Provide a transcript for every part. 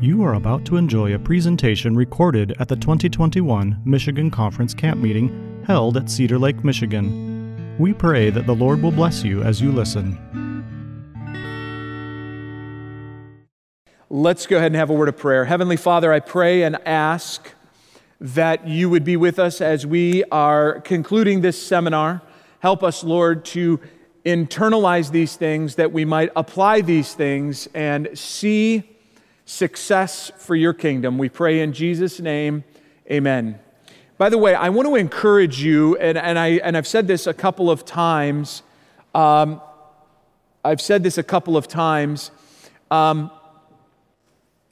You are about to enjoy a presentation recorded at the 2021 Michigan Conference Camp Meeting held at Cedar Lake, Michigan. We pray that the Lord will bless you as you listen. Let's go ahead and have a word of prayer. Heavenly Father, I pray and ask that you would be with us as we are concluding this seminar. Help us, Lord, to internalize these things, that we might apply these things and see success for your kingdom. We pray in Jesus' name, amen. By the way, I want to encourage you, and, and, I, and I've said this a couple of times. Um, I've said this a couple of times. Um,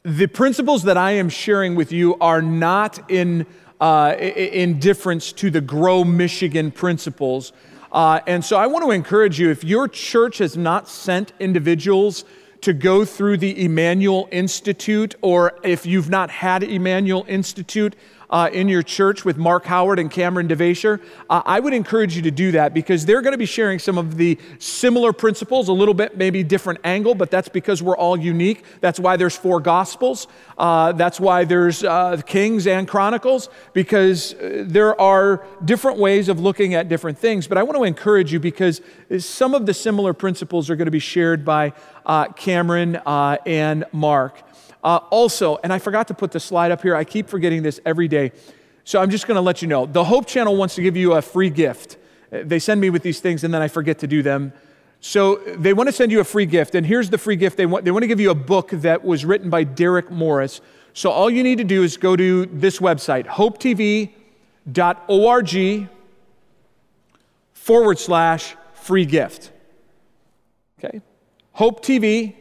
the principles that I am sharing with you are not in, uh, in difference to the Grow Michigan principles. Uh, and so I want to encourage you if your church has not sent individuals to go through the Emmanuel Institute, or if you've not had Emmanuel Institute, uh, in your church with Mark Howard and Cameron DeVasher, uh, I would encourage you to do that because they're going to be sharing some of the similar principles, a little bit maybe different angle, but that's because we're all unique. That's why there's four Gospels. Uh, that's why there's uh, Kings and Chronicles because uh, there are different ways of looking at different things. But I want to encourage you because some of the similar principles are going to be shared by uh, Cameron and Mark. Uh, also, and I forgot to put the slide up here, I keep forgetting this every day. So I'm just going to let you know the Hope Channel wants to give you a free gift. Uh, they send me with these things and then I forget to do them. So they want to send you a free gift. And here's the free gift they want, they want to give you a book that was written by Derek Morris. So all you need to do is go to this website, hopetv.org forward slash free gift. Okay? hopetv.org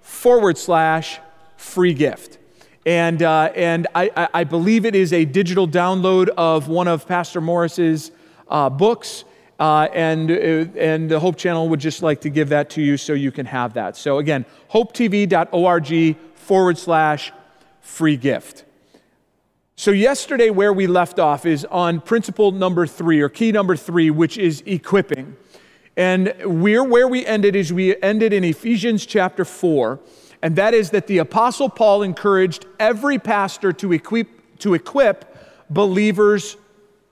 forward slash free gift. And, uh, and I, I, believe it is a digital download of one of Pastor Morris's uh, books. Uh, and, uh, and the Hope Channel would just like to give that to you so you can have that. So again, hopetv.org forward slash free gift. So, yesterday, where we left off is on principle number three, or key number three, which is equipping. And we're where we ended is we ended in Ephesians chapter 4, and that is that the apostle Paul encouraged every pastor to equip to equip believers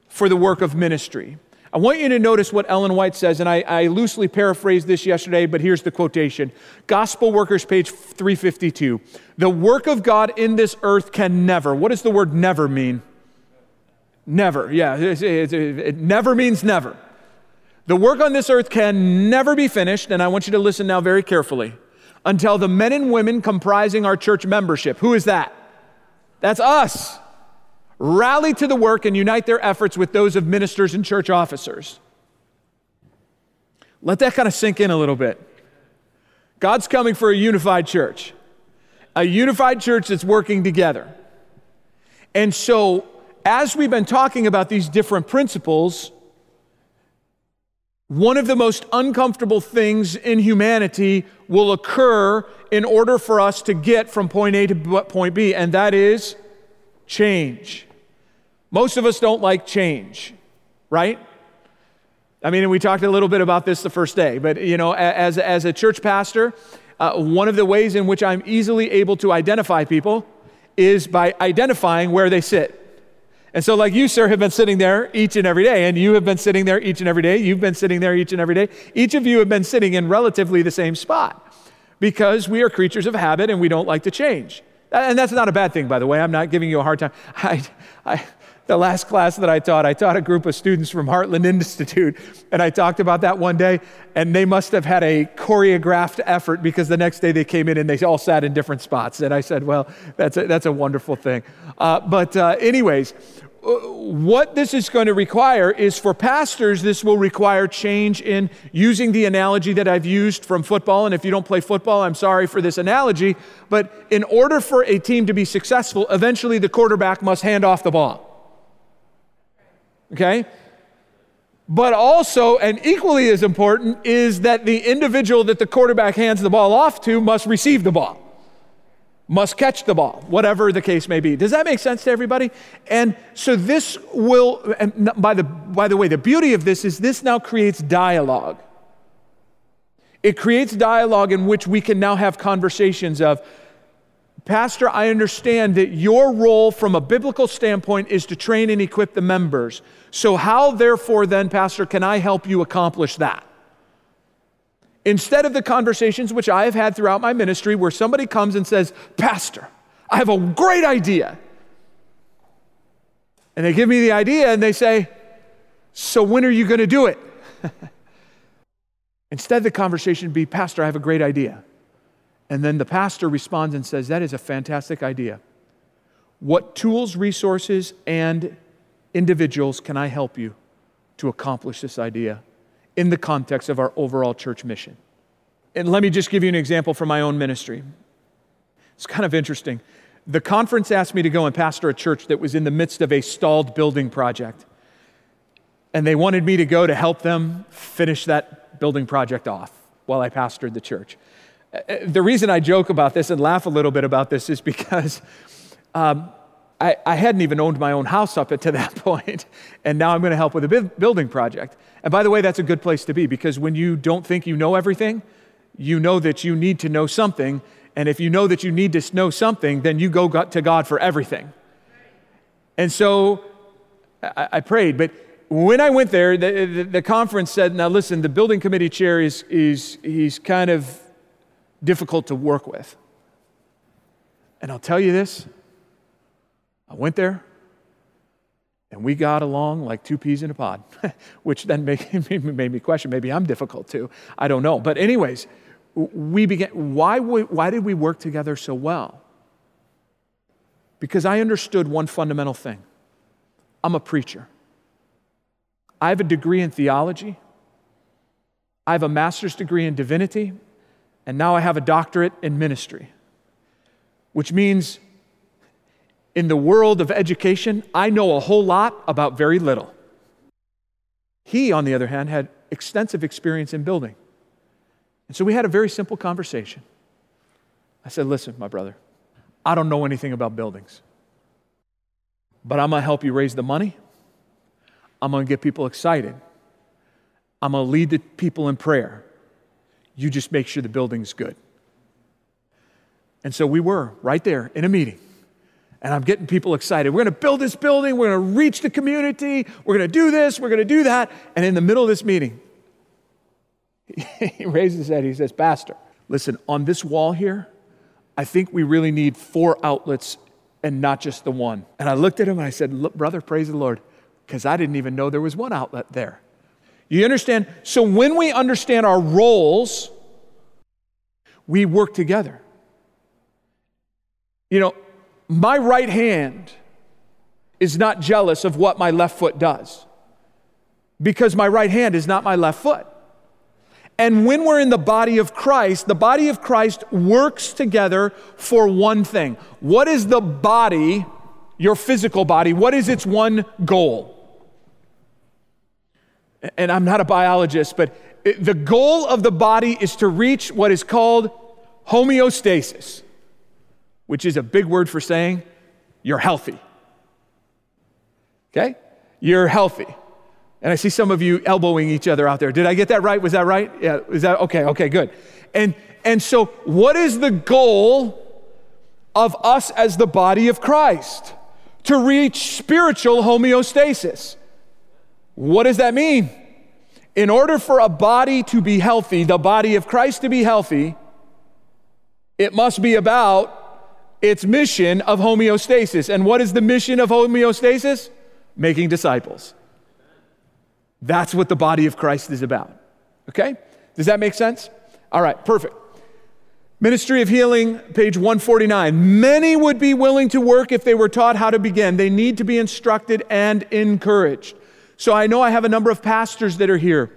for the work of ministry. I want you to notice what Ellen White says, and I, I loosely paraphrased this yesterday, but here's the quotation Gospel Workers, page 352. The work of God in this earth can never, what does the word never mean? Never, yeah, it, it, it never means never. The work on this earth can never be finished, and I want you to listen now very carefully, until the men and women comprising our church membership, who is that? That's us, rally to the work and unite their efforts with those of ministers and church officers. Let that kind of sink in a little bit. God's coming for a unified church, a unified church that's working together. And so, as we've been talking about these different principles, one of the most uncomfortable things in humanity will occur in order for us to get from point A to point B, and that is change. Most of us don't like change, right? I mean, we talked a little bit about this the first day, but you know, as, as a church pastor, uh, one of the ways in which I'm easily able to identify people is by identifying where they sit. And so, like you, sir, have been sitting there each and every day, and you have been sitting there each and every day, you've been sitting there each and every day. Each of you have been sitting in relatively the same spot because we are creatures of habit and we don't like to change. And that's not a bad thing, by the way. I'm not giving you a hard time. I, I, the last class that I taught, I taught a group of students from Heartland Institute, and I talked about that one day, and they must have had a choreographed effort because the next day they came in and they all sat in different spots. And I said, well, that's a, that's a wonderful thing. Uh, but, uh, anyways, Uh, what this is going to require is for pastors, this will require change in using the analogy that I've used from football. And if you don't play football, I'm sorry for this analogy. But in order for a team to be successful, eventually the quarterback must hand off the ball okay? But also, and equally as important, is that the individual that the quarterback hands the ball off to must receive the ball, must catch the ball, whatever the case may be. Does that make sense to everybody? And so this will, by the, by the way, the beauty of this is this now creates dialogue. It creates dialogue in which we can now have conversations of, Pastor, I understand that your role from a biblical standpoint is to train and equip the members. So, how, therefore, then, Pastor, can I help you accomplish that? Instead of the conversations which I have had throughout my ministry where somebody comes and says, Pastor, I have a great idea. And they give me the idea and they say, So when are you going to do it? Instead, the conversation be, Pastor, I have a great idea. And then the pastor responds and says, That is a fantastic idea. What tools, resources, and individuals can I help you to accomplish this idea in the context of our overall church mission? And let me just give you an example from my own ministry. It's kind of interesting. The conference asked me to go and pastor a church that was in the midst of a stalled building project. And they wanted me to go to help them finish that building project off while I pastored the church. Uh, uh, the reason I joke about this and laugh a little bit about this is because um, I, I, hadn't even owned my own house up to that point, and now I'm going to help with a building project. And by the way, that's a good place to be because when you don't think you know everything, you know that you need to know something. And if you know that you need to know something, then you go to God for everything. And so I, I prayed, but when I went there, the, the, the, conference said, now listen, the building committee chair is, is he's kind of difficult to work with. And I'll tell you this I went there and we got along like two peas in a pod, which then made, made me question maybe I'm difficult too. I don't know. But, anyways, we began. Why, why did we work together so well? Because I understood one fundamental thing I'm a preacher. I have a degree in theology. I have a master's degree in divinity. And now I have a doctorate in ministry, which means in the world of education, I know a whole lot about very little. He, on the other hand, had extensive experience in building. And so we had a very simple conversation. I said, Listen, my brother, I don't know anything about buildings, but I'm going to help you raise the money. I'm going to get people excited. I'm going to lead the people in prayer. You just make sure the building's good. And so we were right there in a meeting. And I'm getting people excited. We're going to build this building. We're going to reach the community. We're going to do this. We're going to do that. And in the middle of this meeting, he raises his head. He says, Pastor, listen, on this wall here, I think we really need four outlets and not just the one. And I looked at him and I said, brother, praise the Lord because I didn't even know there was one outlet there. You understand? So when we understand our roles, we work together. You know, my right hand is not jealous of what my left foot does because my right hand is not my left foot. And when we're in the body of Christ, the body of Christ works together for one thing. What is the body, your physical body, what is its one goal? and I'm not a biologist, but the goal of the body is to reach what is called homeostasis, which is a big word for saying you're healthy. Okay? You're healthy. And I see some of you elbowing each other out there. Did I get that right? Was that right? Yeah, is that okay? Okay, good. And and so what is the goal of us as the body of Christ? To reach spiritual homeostasis. What does that mean? In order for a body to be healthy, the body of Christ to be healthy, it must be about its mission of homeostasis. And what is the mission of homeostasis? Making disciples. That's what the body of Christ is about. Okay? Does that make sense? All right, perfect. Ministry of Healing, page 149. Many would be willing to work if they were taught how to begin. They need to be instructed and encouraged. So I know I have a number of pastors that are here.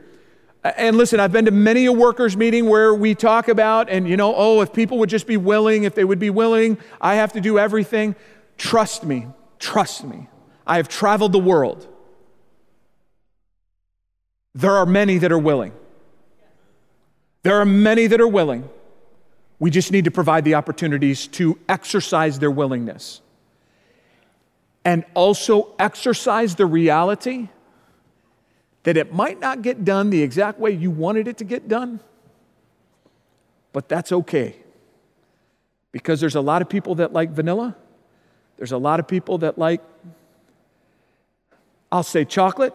And listen, I've been to many a workers' meeting where we talk about, and you know, oh, if people would just be willing, if they would be willing, I have to do everything. Trust me, trust me. I have traveled the world. There are many that are willing. There are many that are willing. We just need to provide the opportunities to exercise their willingness and also exercise the reality that it might not get done the exact way you wanted it to get done, But that's okay. Because there's a lot of people that like vanilla, there's a lot of people that like, I'll say chocolate,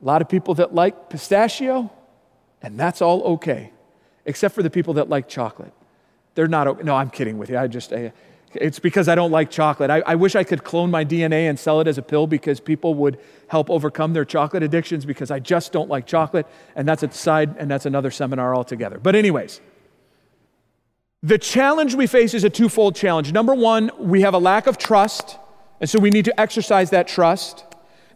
a lot of people that like pistachio, and that's all okay, except for the people that like chocolate. They're not okay. No, I'm kidding with you. I just, it's because I don't like chocolate. I, I, wish I could clone my DNA and sell it as a pill because people would help overcome their chocolate addictions because I just don't like chocolate. And that's a side, and that's another seminar altogether. But, anyways, the challenge we face is a twofold challenge. Number one, we have a lack of trust, and so we need to exercise that trust.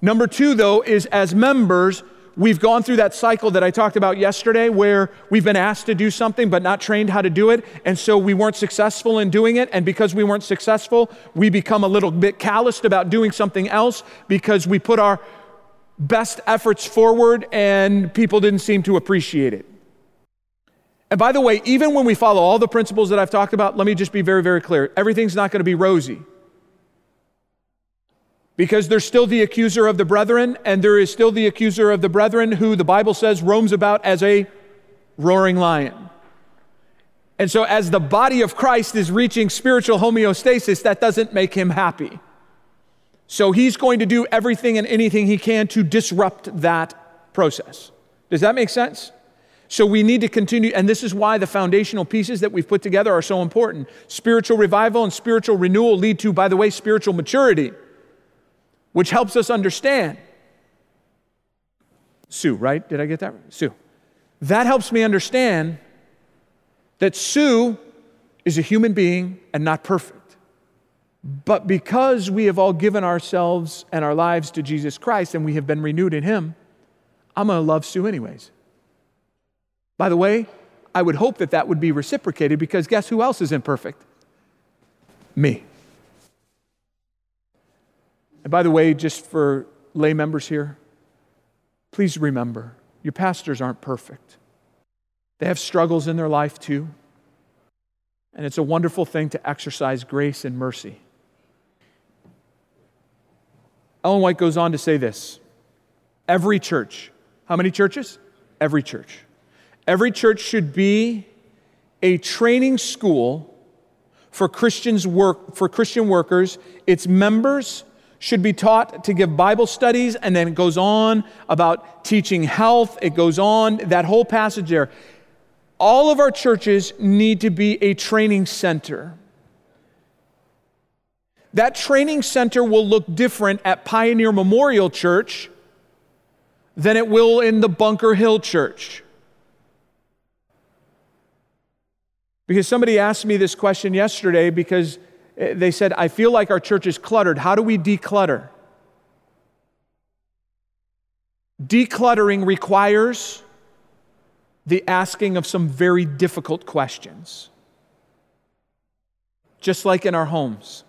Number two, though, is as members, we've gone through that cycle that I talked about yesterday where we've been asked to do something but not trained how to do it. And so we weren't successful in doing it. And because we weren't successful, we become a little bit calloused about doing something else because we put our best efforts forward and people didn't seem to appreciate it. And by the way, even when we follow all the principles that I've talked about, let me just be very, very clear everything's not going to be rosy because there's still the accuser of the brethren, and there is still the accuser of the brethren who the Bible says roams about as a roaring lion. And so, as the body of Christ is reaching spiritual homeostasis, that doesn't make him happy. So, he's going to do everything and anything he can to disrupt that process. Does that make sense? So, we need to continue, and this is why the foundational pieces that we've put together are so important. Spiritual revival and spiritual renewal lead to, by the way, spiritual maturity which helps us understand. Sue, right? Did I get that? Right? Sue. That helps me understand that Sue is a human being and not perfect. But because we have all given ourselves and our lives to Jesus Christ and we have been renewed in Him, I'm going to love Sue anyways. By the way, I would hope that that would be reciprocated because guess who else is imperfect? Me. And by the way, just for lay members here, please remember your pastors aren't perfect. They have struggles in their life too. And it's a wonderful thing to exercise grace and mercy. Ellen White goes on to say this every church, how many churches? Every church. Every church should be a training school for Christians work for Christian workers, its members, should be taught to give Bible studies, and then it goes on about teaching health. It goes on, that whole passage there. All of our churches need to be a training center. That training center will look different at Pioneer Memorial Church than it will in the Bunker Hill Church. Because somebody asked me this question yesterday because Eh, they said, I feel like our church is cluttered. How do we declutter? Decluttering requires the asking of some very difficult questions, just like in our homes.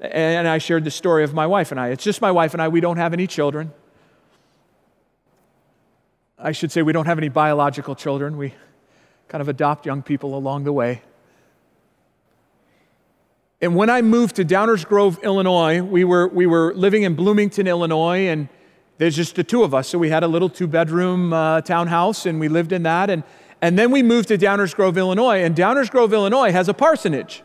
And I shared the story of my wife and I. It's just my wife and I. We don't have any children. I should say we don't have any biological children. We kind of adopt young people along the way. And when I moved to Downers Grove, Illinois, we were, we were living in Bloomington, Illinois, and there's just the two of us. So we had a little two bedroom uh, townhouse, and we lived in that. And, and then we moved to Downers Grove, Illinois, and Downers Grove, Illinois has a parsonage.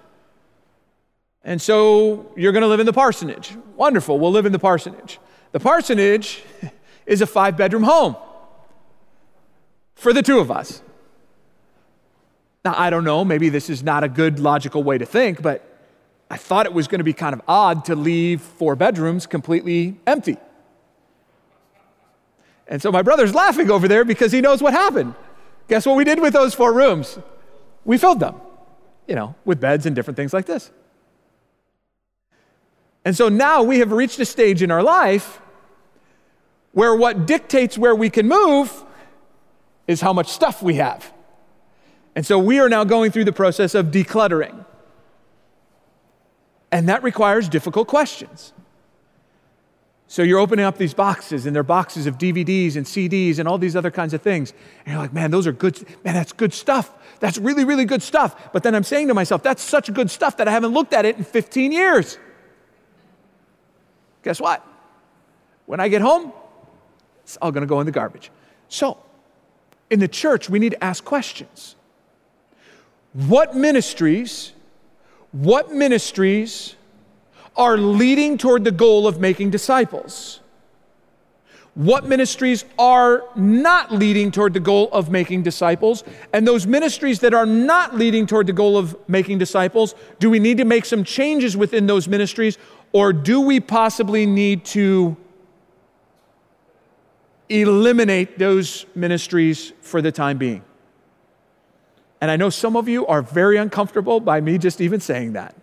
And so you're going to live in the parsonage. Wonderful, we'll live in the parsonage. The parsonage is a five bedroom home for the two of us. Now, I don't know, maybe this is not a good logical way to think, but I thought it was going to be kind of odd to leave four bedrooms completely empty. And so my brother's laughing over there because he knows what happened. Guess what we did with those four rooms? We filled them, you know, with beds and different things like this. And so now we have reached a stage in our life where what dictates where we can move is how much stuff we have. And so we are now going through the process of decluttering. And that requires difficult questions. So you're opening up these boxes, and they're boxes of DVDs and CDs and all these other kinds of things. And you're like, man, those are good, man, that's good stuff. That's really, really good stuff. But then I'm saying to myself, that's such good stuff that I haven't looked at it in 15 years. Guess what? When I get home, it's all gonna go in the garbage. So, in the church, we need to ask questions. what ministries, what ministries are leading toward the goal of making disciples? What ministries are not leading toward the goal of making disciples? And those ministries that are not leading toward the goal of making disciples, do we need to make some changes within those ministries? Or do we possibly need to eliminate those ministries for the time being? And I know some of you are very uncomfortable by me just even saying that.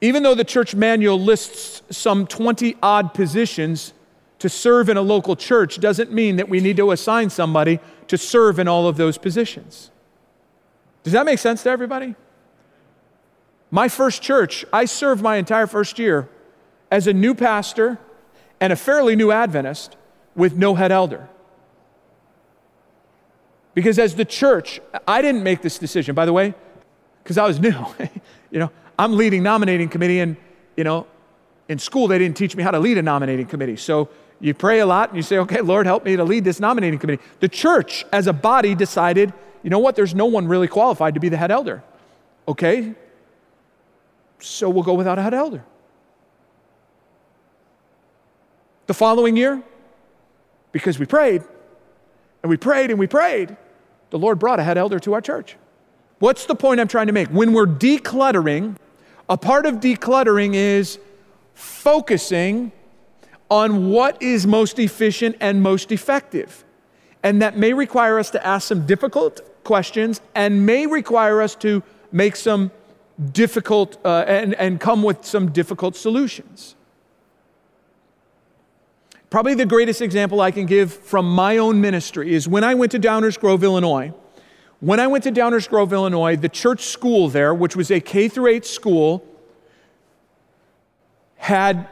Even though the church manual lists some 20 odd positions to serve in a local church, doesn't mean that we need to assign somebody to serve in all of those positions. Does that make sense to everybody? My first church, I served my entire first year as a new pastor and a fairly new Adventist with no head elder. Because as the church, I didn't make this decision, by the way, because I was new. you know, I'm leading nominating committee, and you know, in school they didn't teach me how to lead a nominating committee. So you pray a lot and you say, okay, Lord, help me to lead this nominating committee. The church as a body decided, you know what, there's no one really qualified to be the head elder. Okay, so we'll go without a head elder. The following year, because we prayed, and we prayed and we prayed, the Lord brought a head elder to our church. What's the point I'm trying to make? When we're decluttering, a part of decluttering is focusing on what is most efficient and most effective. And that may require us to ask some difficult questions and may require us to make some difficult uh, and, and come with some difficult solutions. Probably the greatest example I can give from my own ministry is when I went to Downers Grove, Illinois. When I went to Downers Grove, Illinois, the church school there, which was a K through 8 school, had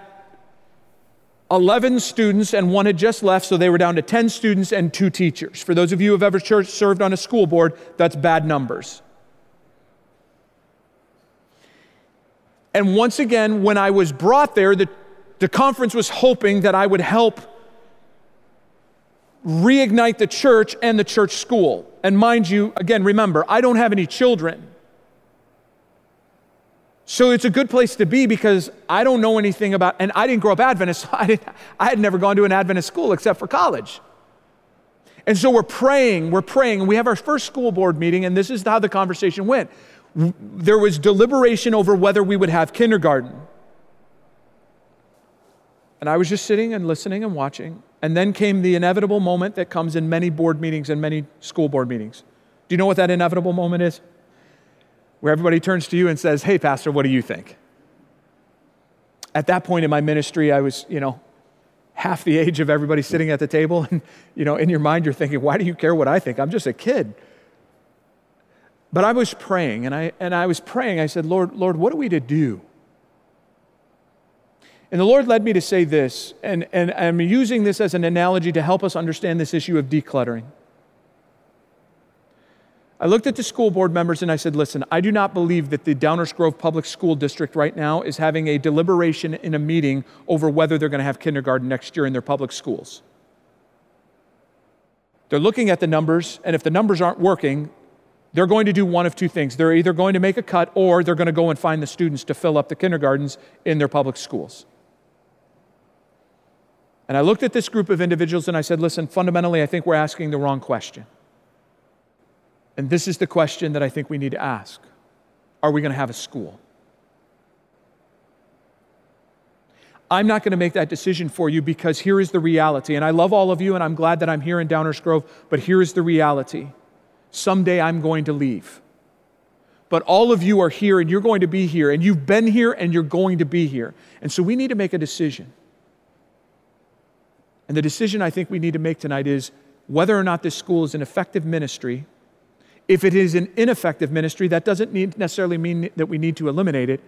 11 students and one had just left, so they were down to 10 students and two teachers. For those of you who have ever church, served on a school board, that's bad numbers. And once again, when I was brought there, the, the conference was hoping that I would help reignite the church and the church school. And mind you, again, remember, I don't have any children. So it's a good place to be because I don't know anything about, and I didn't grow up Adventist, so I, I had never gone to an Adventist school except for college. And so we're praying, we're praying, and we have our first school board meeting, and this is how the conversation went. There was deliberation over whether we would have kindergarten. And I was just sitting and listening and watching. And then came the inevitable moment that comes in many board meetings and many school board meetings. Do you know what that inevitable moment is? where everybody turns to you and says, Hey, Pastor, what do you think? At that point in my ministry, I was, you know, half the age of everybody sitting at the table. And, you know, in your mind, you're thinking, Why do you care what I think? I'm just a kid. But I was praying, and I, and I was praying. I said, Lord, Lord, what are we to do? And the Lord led me to say this, and, and I'm using this as an analogy to help us understand this issue of decluttering. I looked at the school board members and I said, listen, I do not believe that the Downers Grove Public School District right now is having a deliberation in a meeting over whether they're going to have kindergarten next year in their public schools. They're looking at the numbers, and if the numbers aren't working, they're going to do one of two things. They're either going to make a cut or they're going to go and find the students to fill up the kindergartens in their public schools. And I looked at this group of individuals and I said, listen, fundamentally, I think we're asking the wrong question. And this is the question that I think we need to ask Are we going to have a school? I'm not going to make that decision for you because here is the reality. And I love all of you, and I'm glad that I'm here in Downers Grove, but here is the reality. Someday I'm going to leave. But all of you are here, and you're going to be here, and you've been here, and you're going to be here. And so we need to make a decision. And the decision I think we need to make tonight is whether or not this school is an effective ministry if it is an ineffective ministry, that doesn't need, necessarily mean that we need to eliminate it,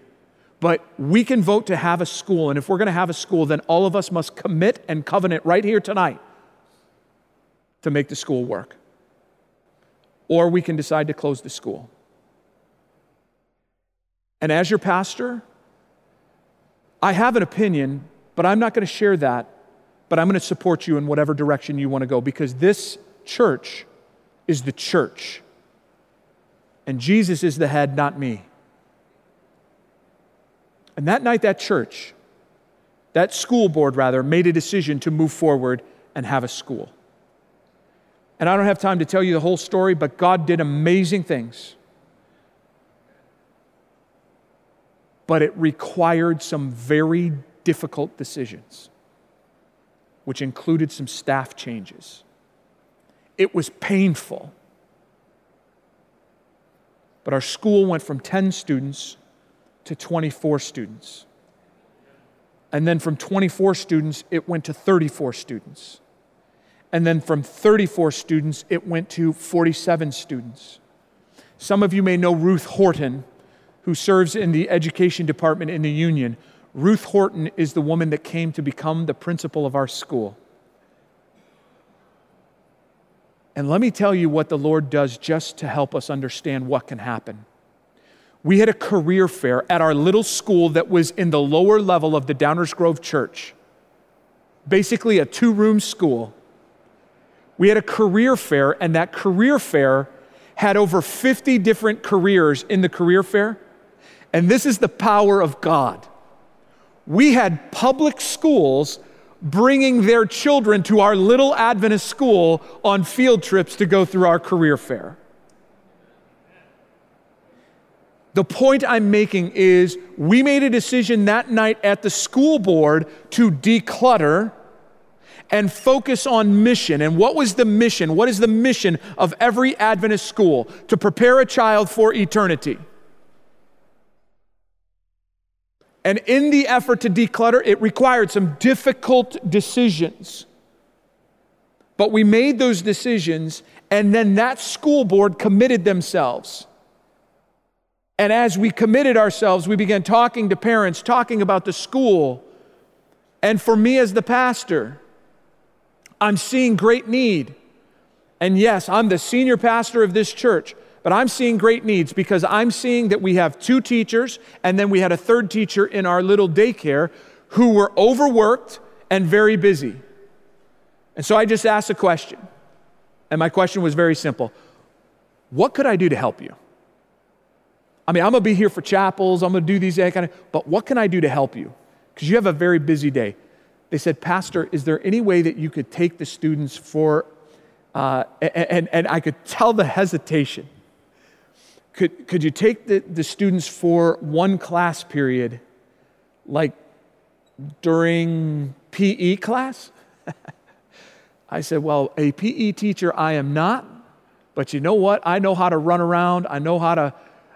but we can vote to have a school. And if we're going to have a school, then all of us must commit and covenant right here tonight to make the school work. Or we can decide to close the school. And as your pastor, I have an opinion, but I'm not going to share that. But I'm going to support you in whatever direction you want to go because this church is the church And Jesus is the head, not me. And that night, that church, that school board rather, made a decision to move forward and have a school. And I don't have time to tell you the whole story, but God did amazing things. But it required some very difficult decisions, which included some staff changes. It was painful. But our school went from 10 students to 24 students. And then from 24 students, it went to 34 students. And then from 34 students, it went to 47 students. Some of you may know Ruth Horton, who serves in the education department in the union. Ruth Horton is the woman that came to become the principal of our school. And let me tell you what the Lord does just to help us understand what can happen. We had a career fair at our little school that was in the lower level of the Downers Grove Church, basically a two room school. We had a career fair, and that career fair had over 50 different careers in the career fair. And this is the power of God. We had public schools bringing their children to our little Adventist school on field trips to go through our career fair. The point I'm making is we made a decision that night at the school board to declutter and focus on mission. And what was the mission? What is the mission of every Adventist school? To prepare a child for eternity. And in the effort to declutter, it required some difficult decisions. But we made those decisions, and then that school board committed themselves. And as we committed ourselves, we began talking to parents, talking about the school. And for me as the pastor, I'm seeing great need. And yes, I'm the senior pastor of this church. But I'm seeing great needs because I'm seeing that we have two teachers, and then we had a third teacher in our little daycare who were overworked and very busy. And so I just asked a question. And my question was very simple What could I do to help you? I mean, I'm gonna be here for chapels, I'm gonna do these kind of, but what can I do to help you? Because you have a very busy day. They said, Pastor, is there any way that you could take the students for, uh, and, and I could tell the hesitation could, could you take the, the students for one class period, like during PE class? I said, Well, a PE teacher I am not, but you know what? I know how to run around. I know how to,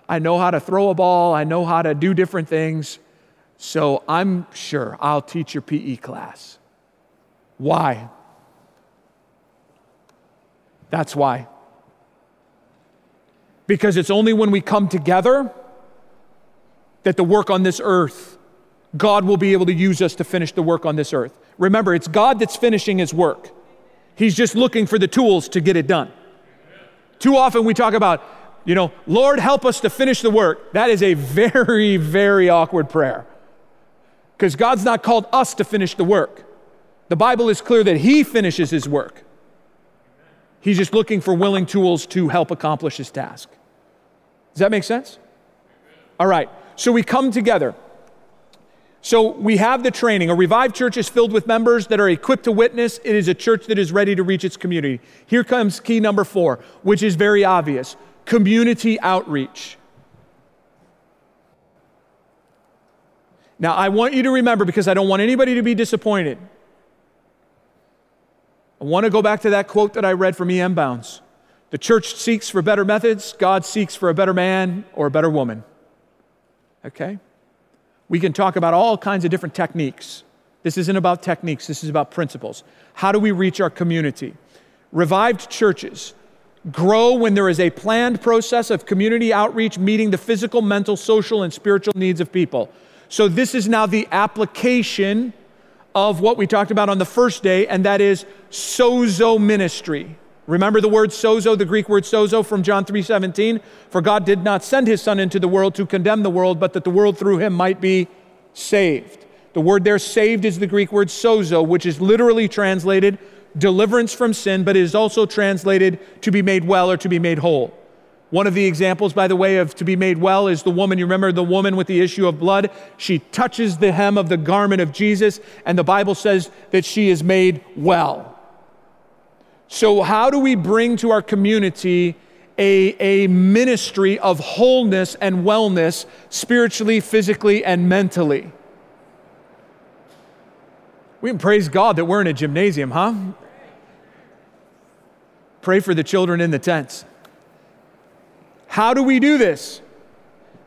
I know how to throw a ball. I know how to do different things. So I'm sure I'll teach your PE class. Why? That's why. Because it's only when we come together that the work on this earth, God will be able to use us to finish the work on this earth. Remember, it's God that's finishing his work. He's just looking for the tools to get it done. Too often we talk about, you know, Lord, help us to finish the work. That is a very, very awkward prayer. Because God's not called us to finish the work. The Bible is clear that He finishes His work. He's just looking for willing tools to help accomplish His task. Does that make sense? All right. So we come together. So we have the training. A revived church is filled with members that are equipped to witness. It is a church that is ready to reach its community. Here comes key number four, which is very obvious community outreach. Now, I want you to remember because I don't want anybody to be disappointed. I want to go back to that quote that I read from E.M. Bounds. The church seeks for better methods, God seeks for a better man or a better woman. Okay? We can talk about all kinds of different techniques. This isn't about techniques, this is about principles. How do we reach our community? Revived churches grow when there is a planned process of community outreach meeting the physical, mental, social, and spiritual needs of people. So, this is now the application of what we talked about on the first day, and that is sozo ministry. Remember the word sozo, the Greek word sozo from John 3:17, for God did not send his son into the world to condemn the world, but that the world through him might be saved. The word there saved is the Greek word sozo, which is literally translated deliverance from sin, but it is also translated to be made well or to be made whole. One of the examples, by the way, of to be made well is the woman. You remember the woman with the issue of blood? She touches the hem of the garment of Jesus, and the Bible says that she is made well. So, how do we bring to our community a, a ministry of wholeness and wellness spiritually, physically, and mentally? We can praise God that we're in a gymnasium, huh? Pray for the children in the tents. How do we do this?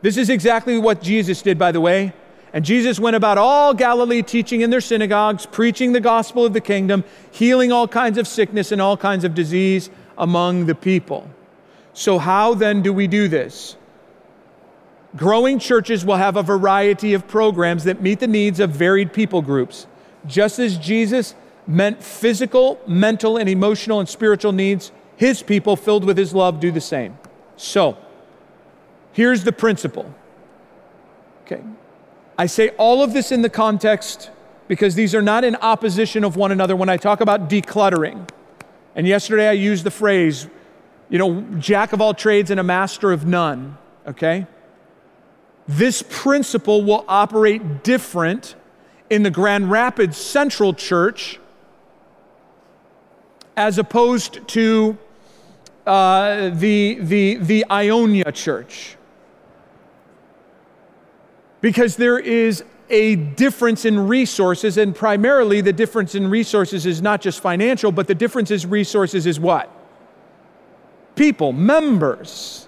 This is exactly what Jesus did, by the way. And Jesus went about all Galilee, teaching in their synagogues, preaching the gospel of the kingdom, healing all kinds of sickness and all kinds of disease among the people. So, how then do we do this? Growing churches will have a variety of programs that meet the needs of varied people groups. Just as Jesus meant physical, mental, and emotional and spiritual needs, his people filled with his love do the same. So, here's the principle. Okay. I say all of this in the context because these are not in opposition of one another when I talk about decluttering. And yesterday I used the phrase, you know, jack of all trades and a master of none, okay? This principle will operate different in the Grand Rapids Central Church as opposed to uh, the, the, the Ionia church. Because there is a difference in resources, and primarily the difference in resources is not just financial, but the difference in resources is what? People, members.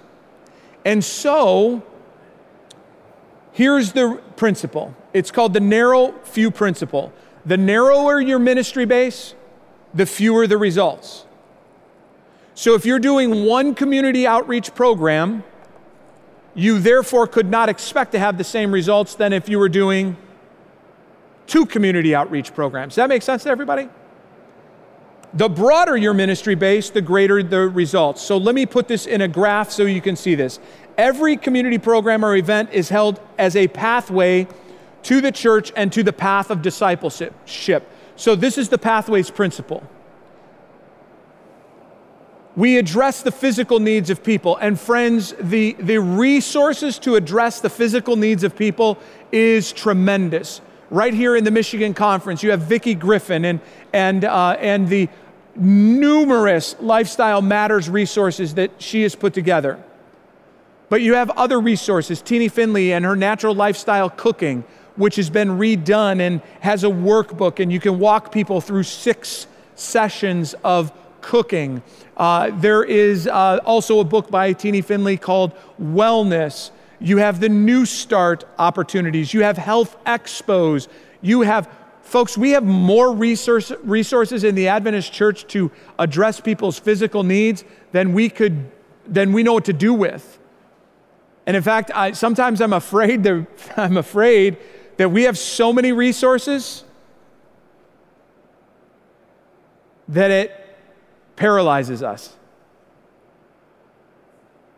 And so, here's the principle it's called the narrow few principle. The narrower your ministry base, the fewer the results. So if you're doing one community outreach program, you therefore could not expect to have the same results than if you were doing two community outreach programs. Does that make sense to everybody? The broader your ministry base, the greater the results. So let me put this in a graph so you can see this. Every community program or event is held as a pathway to the church and to the path of discipleship. So this is the pathways principle we address the physical needs of people. And friends, the, the resources to address the physical needs of people is tremendous. Right here in the Michigan Conference, you have Vicki Griffin and, and, uh, and the numerous Lifestyle Matters resources that she has put together. But you have other resources, Teenie Finley and her natural lifestyle cooking, which has been redone and has a workbook, and you can walk people through six sessions of cooking. Uh, there is uh, also a book by Teenie Finley called Wellness. You have the New Start opportunities. You have health expos. You have, folks, we have more resource, resources in the Adventist church to address people's physical needs than we could, than we know what to do with. And in fact, I, sometimes I'm afraid that, I'm afraid that we have so many resources that it paralyzes us.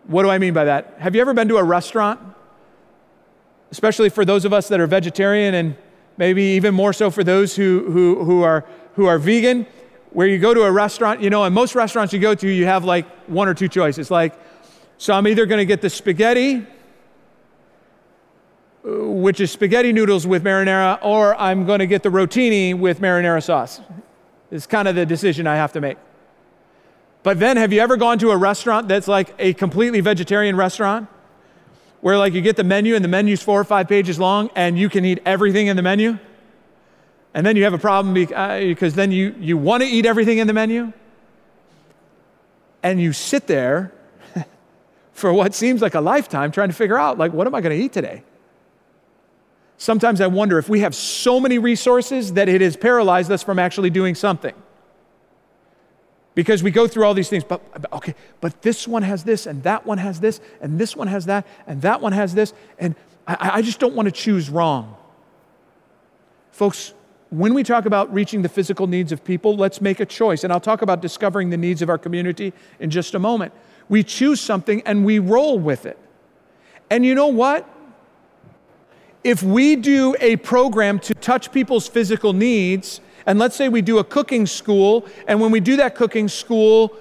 What do I mean by that? Have you ever been to a restaurant? Especially for those of us that are vegetarian and maybe even more so for those who, who, who, are, who are vegan, where you go to a restaurant, you know, in most restaurants you go to, you have like one or two choices. Like, so I'm either going to get the spaghetti, uh, which is spaghetti noodles with marinara, or I'm going to get the rotini with marinara sauce. It's kind of the decision I have to make. But then, have you ever gone to a restaurant that's like a completely vegetarian restaurant? Where like you get the menu and the menu's four or five pages long and you can eat everything in the menu? And then you have a problem uh, because then you, you want to eat everything in the menu. And you sit there for what seems like a lifetime trying to figure out, like, what am I going to eat today? Sometimes I wonder if we have so many resources that it has paralyzed us from actually doing something because we go through all these things but okay but this one has this and that one has this and this one has that and that one has this and i, I just don't want to choose wrong. Folks when we talk about reaching the physical needs of people let's make a choice and i'll talk about discovering the needs of our community in just a moment. We choose something and we roll with it. And you know what? If we do a program to touch people's physical needs and let's say we do a cooking school, and when we do that cooking school,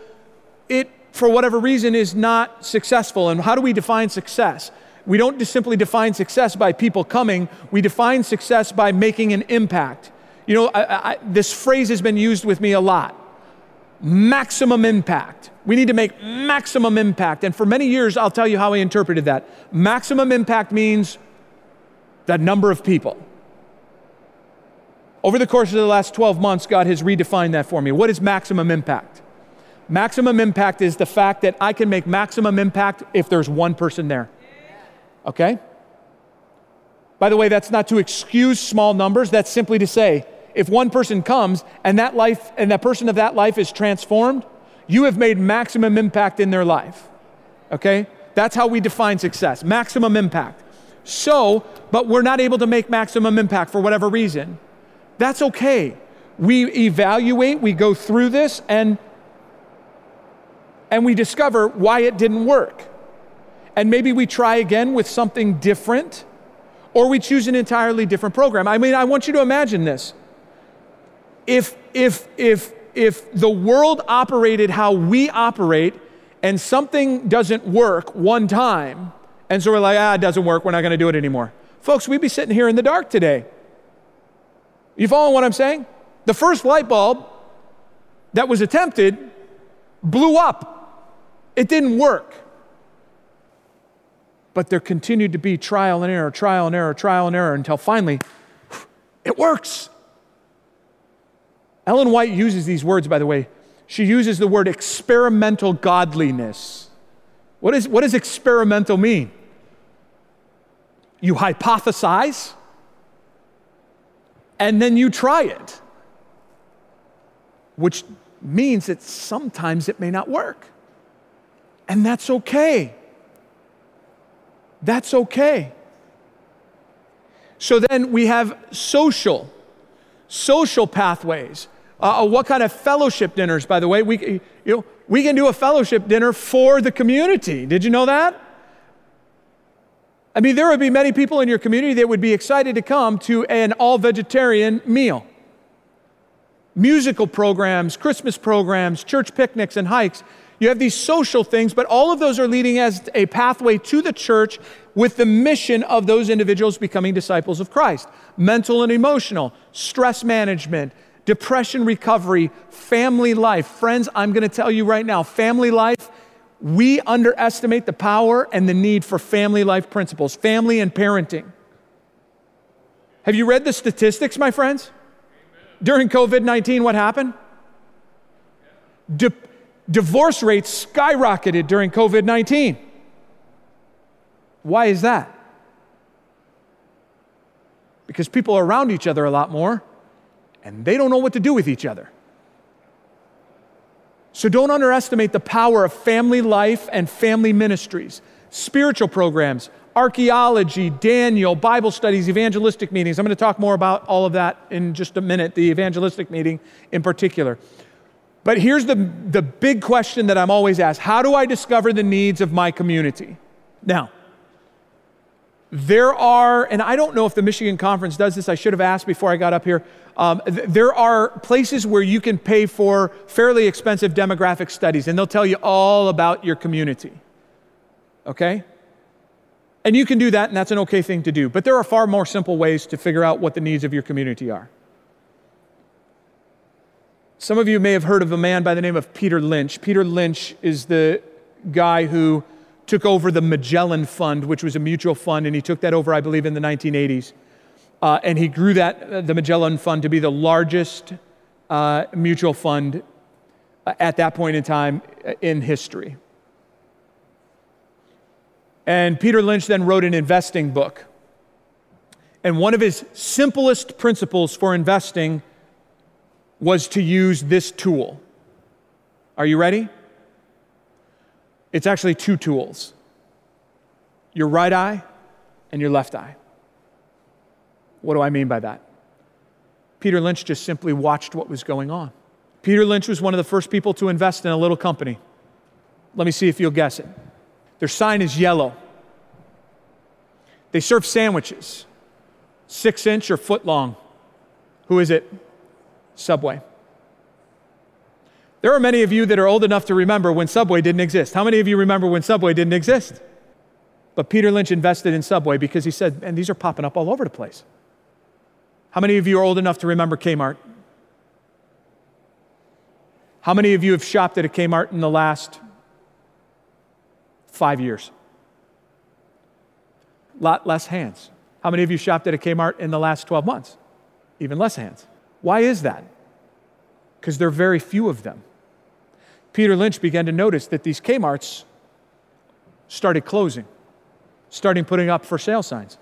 it for whatever reason, is not successful. And how do we define success? We don't just simply define success by people coming, we define success by making an impact. You know, I, I, this phrase has been used with me a lot maximum impact. We need to make maximum impact. And for many years, I'll tell you how I interpreted that. Maximum impact means the number of people. Over the course of the last 12 months, God has redefined that for me. What is maximum impact? Maximum impact is the fact that I can make maximum impact if there's one person there. Okay? By the way, that's not to excuse small numbers, that's simply to say, if one person comes and that life and that person of that life is transformed, you have made maximum impact in their life. Okay? That's how we define success maximum impact. So, but we're not able to make maximum impact for whatever reason. That's okay. We evaluate, we go through this, and, and we discover why it didn't work. And maybe we try again with something different, or we choose an entirely different program. I mean, I want you to imagine this. If, if, if, if the world operated how we operate, and something doesn't work one time, and so we're like, ah, it doesn't work, we're not gonna do it anymore. Folks, we'd be sitting here in the dark today. You following what I'm saying? The first light bulb that was attempted blew up. It didn't work. But there continued to be trial and error, trial and error, trial and error until finally it works. Ellen White uses these words, by the way. She uses the word experimental godliness. What, is, what does experimental mean? You hypothesize, and then you try it, which means that sometimes it may not work. And that's okay. That's okay. So then we have social, social pathways. Uh, what kind of fellowship dinners, by the way? We, you know, we can do a fellowship dinner for the community. Did you know that? I mean, there would be many people in your community that would be excited to come to an all vegetarian meal. Musical programs, Christmas programs, church picnics, and hikes. You have these social things, but all of those are leading as a pathway to the church with the mission of those individuals becoming disciples of Christ. Mental and emotional, stress management, depression recovery, family life. Friends, I'm going to tell you right now family life we underestimate the power and the need for family life principles, family and parenting. Have you read the statistics, my friends? During COVID 19, what happened? divorce rates skyrocketed during COVID 19. Why is that? Because people are around each other a lot more and they don't know what to do with each other. So don't underestimate the power of family life and family ministries, spiritual programs, archaeology, Daniel, Bible studies, evangelistic meetings. I'm going to talk more about all of that in just a minute, the evangelistic meeting in particular. But here's the, the big question that I'm always asked How do I discover the needs of my community? Now, there are, and I don't know if the Michigan Conference does this, I should have asked before I got up here. Um, th- there are places where you can pay for fairly expensive demographic studies, and they'll tell you all about your community. Okay? And you can do that, and that's an okay thing to do. But there are far more simple ways to figure out what the needs of your community are. Some of you may have heard of a man by the name of Peter Lynch. Peter Lynch is the guy who took over the Magellan Fund, which was a mutual fund, and he took that over, I believe, in the 1980s. Uh, and he grew that, uh, the Magellan Fund, to be the largest uh, mutual fund uh, at that point in time uh, in history. And Peter Lynch then wrote an investing book. And one of his simplest principles for investing was to use this tool. Are you ready? It's actually two tools your right eye and your left eye. What do I mean by that? Peter Lynch just simply watched what was going on. Peter Lynch was one of the first people to invest in a little company. Let me see if you'll guess it. Their sign is yellow. They serve sandwiches, six inch or foot long. Who is it? Subway. There are many of you that are old enough to remember when Subway didn't exist. How many of you remember when Subway didn't exist? But Peter Lynch invested in Subway because he said, and these are popping up all over the place. How many of you are old enough to remember Kmart? How many of you have shopped at a Kmart in the last five years? A Lot less hands. How many of you shopped at a Kmart in the last 12 months? Even less hands. Why is that? Because there are very few of them. Peter Lynch began to notice that these Kmarts started closing, starting putting up for sale signs.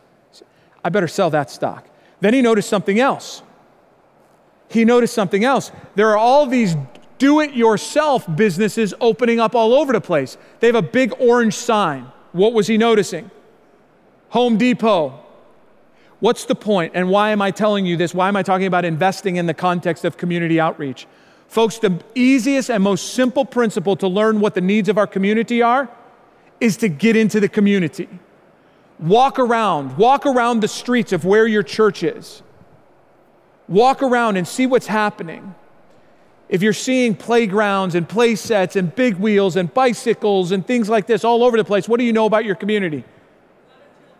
I better sell that stock. Then he noticed something else. He noticed something else. There are all these do it yourself businesses opening up all over the place. They have a big orange sign. What was he noticing? Home Depot. What's the point, and why am I telling you this? Why am I talking about investing in the context of community outreach? Folks, the easiest and most simple principle to learn what the needs of our community are is to get into the community. Walk around, walk around the streets of where your church is. Walk around and see what's happening. If you're seeing playgrounds and play sets and big wheels and bicycles and things like this all over the place, what do you know about your community?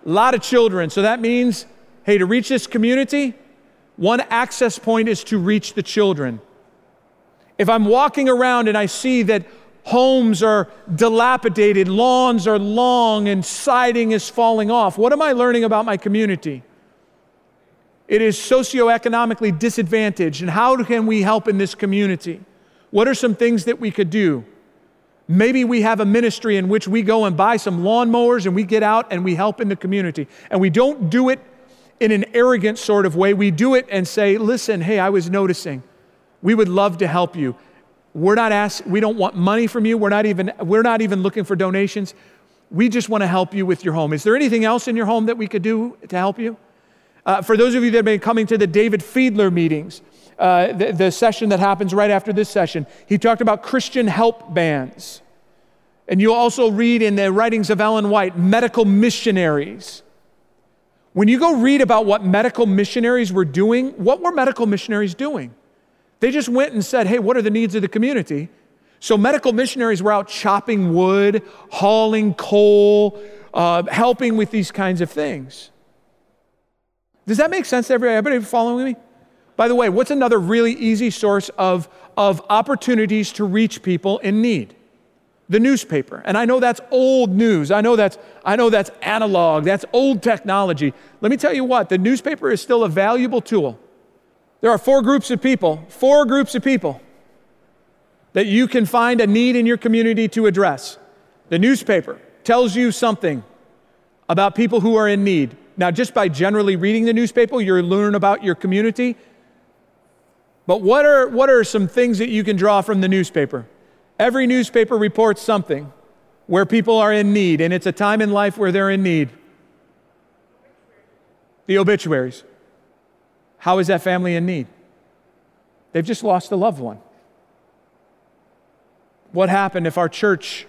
A lot of children. So that means, hey, to reach this community, one access point is to reach the children. If I'm walking around and I see that homes are dilapidated, lawns are long, and siding is falling off. What am I learning about my community? It is socioeconomically disadvantaged, and how can we help in this community? What are some things that we could do? Maybe we have a ministry in which we go and buy some lawnmowers and we get out and we help in the community. And we don't do it in an arrogant sort of way. We do it and say, listen, hey, I was noticing. We would love to help you. We're not ask, we don't want money from you. We're not even, we're not even looking for donations. We just want to help you with your home. Is there anything else in your home that we could do to help you? Uh, for those of you that have been coming to the David Fiedler meetings, uh, the, the session that happens right after this session, he talked about Christian help bands. And you'll also read in the writings of Ellen White, medical missionaries. When you go read about what medical missionaries were doing, what were medical missionaries doing? They just went and said, hey, what are the needs of the community? So medical missionaries were out chopping wood, hauling coal, uh, helping with these kinds of things. Does that make sense to everybody? Everybody following me? By the way, what's another really easy source of, of opportunities to reach people in need? The newspaper. And I know that's old news. I know that's, I know that's analog. That's old technology. Let me tell you what, the newspaper is still a valuable tool. There are four groups of people, four groups of people that you can find a need in your community to address. The newspaper tells you something about people who are in need. Now, just by generally reading the newspaper, you're learning about your community. But what are, what are some things that you can draw from the newspaper? Every newspaper reports something where people are in need, and it's a time in life where they're in need. The obituaries. How is that family in need? They've just lost a loved one. What happened if our church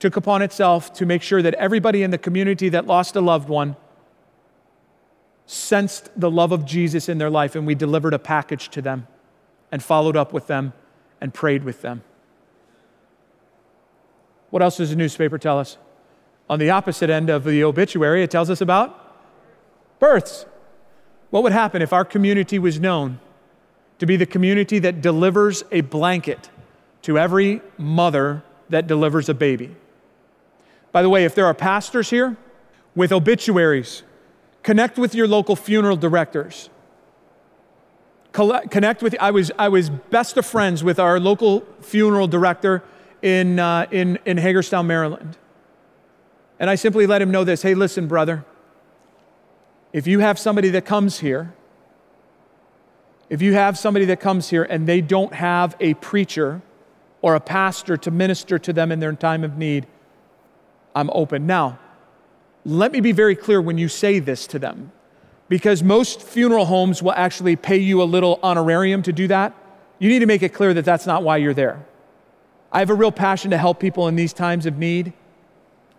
took upon itself to make sure that everybody in the community that lost a loved one sensed the love of Jesus in their life and we delivered a package to them and followed up with them and prayed with them? What else does the newspaper tell us? On the opposite end of the obituary, it tells us about births. What would happen if our community was known to be the community that delivers a blanket to every mother that delivers a baby? By the way, if there are pastors here with obituaries, connect with your local funeral directors. Connect with, I was, I was best of friends with our local funeral director in, uh, in, in Hagerstown, Maryland. And I simply let him know this hey, listen, brother, if you have somebody that comes here, if you have somebody that comes here and they don't have a preacher or a pastor to minister to them in their time of need, I'm open. Now, let me be very clear when you say this to them, because most funeral homes will actually pay you a little honorarium to do that. You need to make it clear that that's not why you're there. I have a real passion to help people in these times of need.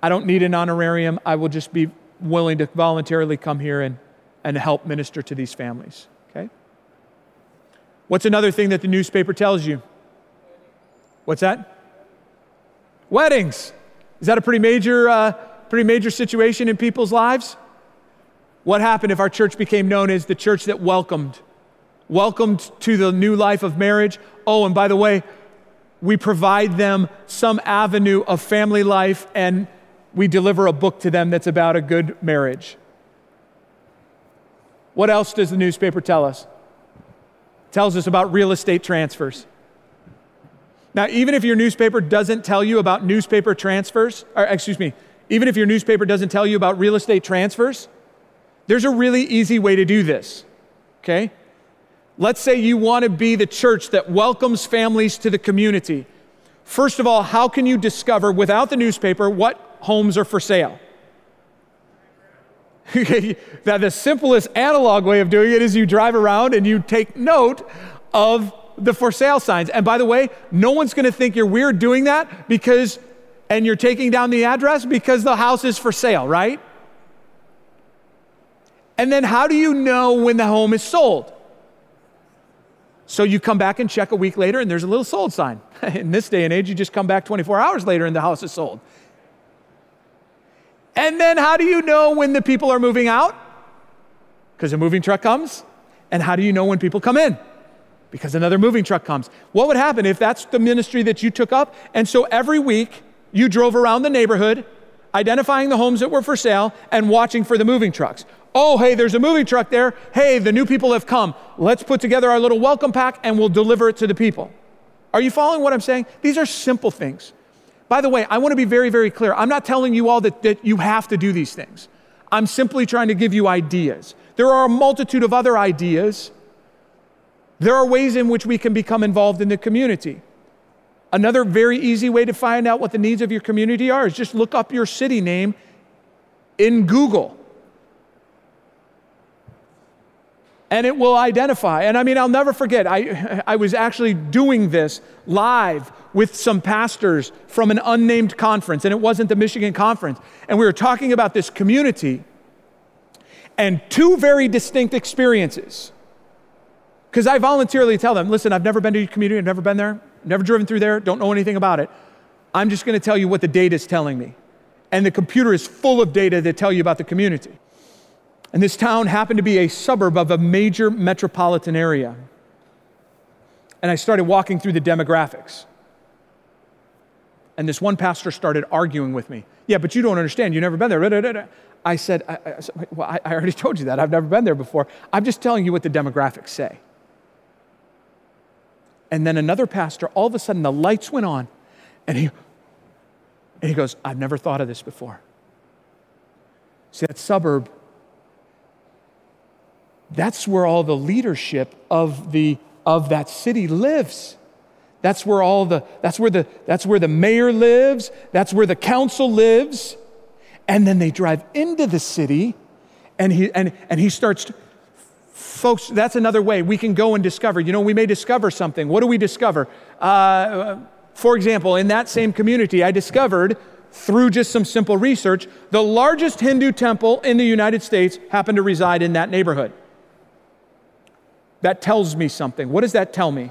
I don't need an honorarium. I will just be willing to voluntarily come here and, and help minister to these families. Okay? What's another thing that the newspaper tells you? What's that? Weddings. Is that a pretty major, uh, pretty major situation in people's lives? What happened if our church became known as the church that welcomed, welcomed to the new life of marriage? Oh, and by the way, we provide them some avenue of family life and we deliver a book to them that's about a good marriage. What else does the newspaper tell us? It tells us about real estate transfers. Now, even if your newspaper doesn't tell you about newspaper transfers, or excuse me, even if your newspaper doesn't tell you about real estate transfers, there's a really easy way to do this. Okay? Let's say you want to be the church that welcomes families to the community. First of all, how can you discover without the newspaper what homes are for sale? that the simplest analog way of doing it is you drive around and you take note of the for sale signs. And by the way, no one's going to think you're weird doing that because, and you're taking down the address because the house is for sale, right? And then how do you know when the home is sold? So you come back and check a week later and there's a little sold sign. In this day and age, you just come back 24 hours later and the house is sold. And then how do you know when the people are moving out? Because a moving truck comes. And how do you know when people come in? Because another moving truck comes. What would happen if that's the ministry that you took up? And so every week you drove around the neighborhood, identifying the homes that were for sale and watching for the moving trucks. Oh, hey, there's a moving truck there. Hey, the new people have come. Let's put together our little welcome pack and we'll deliver it to the people. Are you following what I'm saying? These are simple things. By the way, I want to be very, very clear. I'm not telling you all that, that you have to do these things. I'm simply trying to give you ideas. There are a multitude of other ideas. There are ways in which we can become involved in the community. Another very easy way to find out what the needs of your community are is just look up your city name in Google. And it will identify. And I mean, I'll never forget, I, I was actually doing this live with some pastors from an unnamed conference, and it wasn't the Michigan conference. And we were talking about this community and two very distinct experiences. Because I voluntarily tell them, listen, I've never been to your community, I've never been there, never driven through there, don't know anything about it. I'm just going to tell you what the data is telling me. And the computer is full of data that tell you about the community. And this town happened to be a suburb of a major metropolitan area. And I started walking through the demographics. And this one pastor started arguing with me. Yeah, but you don't understand. You've never been there. I said, I, I, Well, I, I already told you that. I've never been there before. I'm just telling you what the demographics say. And then another pastor, all of a sudden the lights went on, and he, and he goes, I've never thought of this before. See, that suburb that's where all the leadership of, the, of that city lives. That's where all the, that's where the, that's where the mayor lives. That's where the council lives. And then they drive into the city and he, and, and he starts, to, folks, that's another way we can go and discover. You know, we may discover something. What do we discover? Uh, for example, in that same community, I discovered through just some simple research, the largest Hindu temple in the United States happened to reside in that neighborhood. That tells me something. What does that tell me?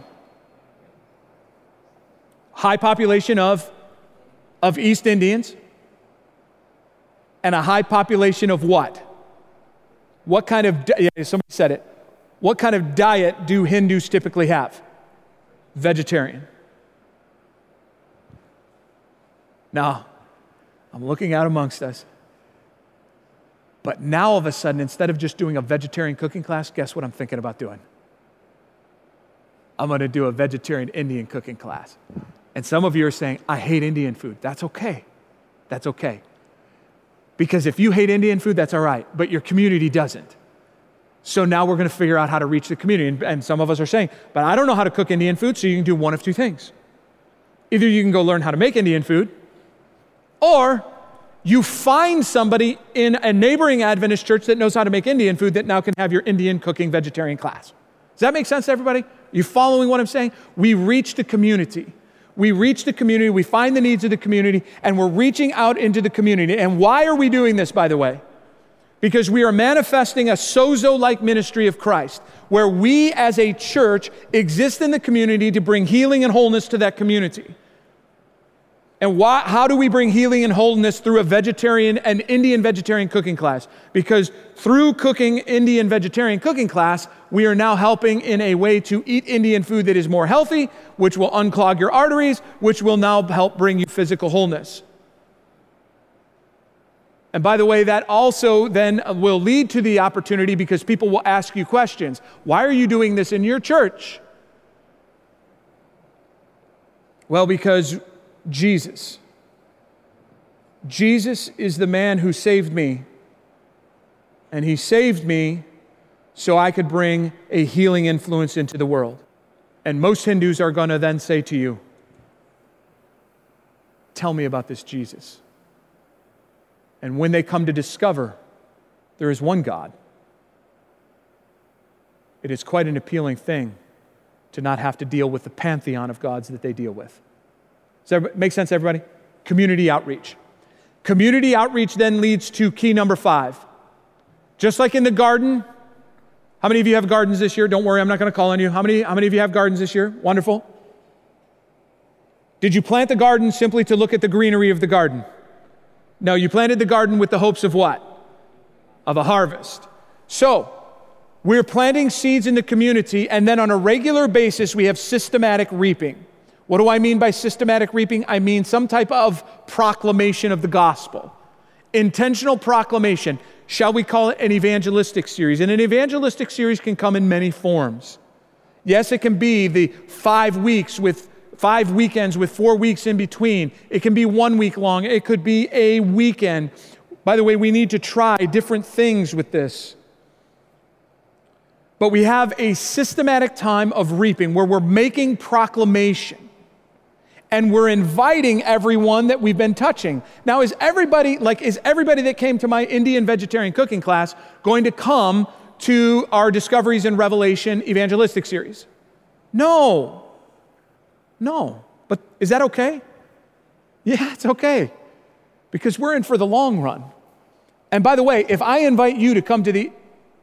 High population of, of East Indians and a high population of what? What kind of, yeah, somebody said it. What kind of diet do Hindus typically have? Vegetarian. Now, I'm looking out amongst us. But now all of a sudden, instead of just doing a vegetarian cooking class, guess what I'm thinking about doing? I'm going to do a vegetarian Indian cooking class. And some of you are saying, I hate Indian food. That's okay. That's okay. Because if you hate Indian food, that's all right, but your community doesn't. So now we're going to figure out how to reach the community. And, and, some of us are saying, but I don't know how to cook Indian food, so you can do one of two things. Either you can go learn how to make Indian food, or you find somebody in a neighboring Adventist church that knows how to make Indian food that now can have your Indian cooking vegetarian class. Does that make sense to everybody? You following what I'm saying? We reach the community. We reach the community, we find the needs of the community, and we're reaching out into the community. And why are we doing this, by the way? Because we are manifesting a sozo like ministry of Christ, where we as a church exist in the community to bring healing and wholeness to that community. And why, how do we bring healing and wholeness through a vegetarian and Indian vegetarian cooking class? Because through cooking Indian vegetarian cooking class, we are now helping in a way to eat Indian food that is more healthy, which will unclog your arteries, which will now help bring you physical wholeness. And by the way, that also then will lead to the opportunity because people will ask you questions. Why are you doing this in your church? Well, because Jesus. Jesus is the man who saved me. And he saved me so I could bring a healing influence into the world. And most Hindus are going to then say to you, Tell me about this Jesus. And when they come to discover there is one God, it is quite an appealing thing to not have to deal with the pantheon of gods that they deal with. Does that make sense, everybody? Community outreach. Community outreach then leads to key number five. Just like in the garden, how many of you have gardens this year? Don't worry, I'm not going to call on you. How many, how many of you have gardens this year? Wonderful. Did you plant the garden simply to look at the greenery of the garden? No, you planted the garden with the hopes of what? Of a harvest. So, we're planting seeds in the community, and then on a regular basis, we have systematic reaping. What do I mean by systematic reaping? I mean some type of proclamation of the gospel. Intentional proclamation. Shall we call it an evangelistic series? And an evangelistic series can come in many forms. Yes, it can be the five weeks with five weekends with four weeks in between. It can be one week long. It could be a weekend. By the way, we need to try different things with this. But we have a systematic time of reaping where we're making proclamation and we're inviting everyone that we've been touching. Now, is everybody, like, is everybody that came to my Indian vegetarian cooking class going to come to our Discoveries in Revelation evangelistic series? No. No. But is that okay? Yeah, it's okay. Because we're in for the long run. And by the way, if I invite you to come to the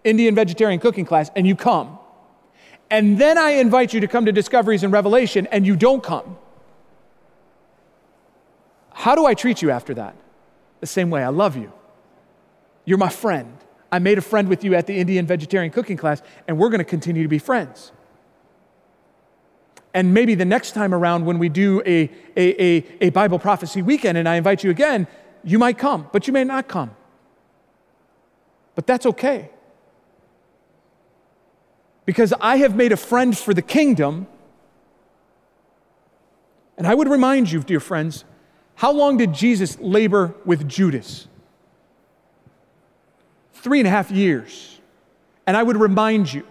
Indian vegetarian cooking class and you come, and then I invite you to come to Discoveries in Revelation and you don't come, how do I treat you after that? The same way I love you. You're my friend. I made a friend with you at the Indian vegetarian cooking class, and we're going to continue to be friends. And maybe the next time around when we do a, a, a, a, Bible prophecy weekend and I invite you again, you might come, but you may not come. But that's okay. Because I have made a friend for the kingdom. And I would remind you, dear friends, how long did Jesus labor with Judas? Three and a half years. And I would remind you,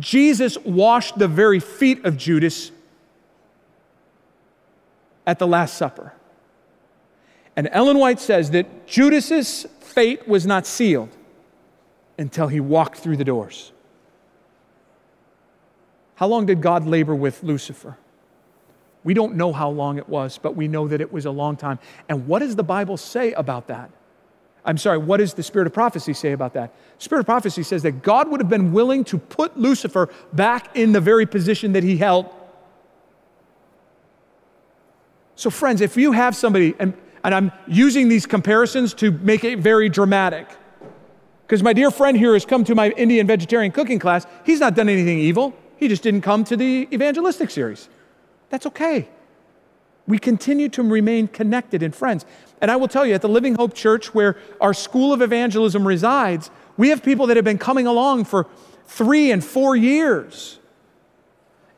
Jesus washed the very feet of Judas at the Last Supper. And Ellen White says that Judas's fate was not sealed until he walked through the doors. How long did God labor with Lucifer? We don't know how long it was, but we know that it was a long time. And what does the Bible say about that? I'm sorry, what does the Spirit of prophecy say about that? Spirit of prophecy says that God would have been willing to put Lucifer back in the very position that he held. So, friends, if you have somebody, and, and I'm using these comparisons to make it very dramatic, because my dear friend here has come to my Indian vegetarian cooking class. He's not done anything evil, he just didn't come to the evangelistic series. That's okay. We continue to remain connected and friends. And I will tell you, at the Living Hope Church, where our School of Evangelism resides, we have people that have been coming along for three and four years.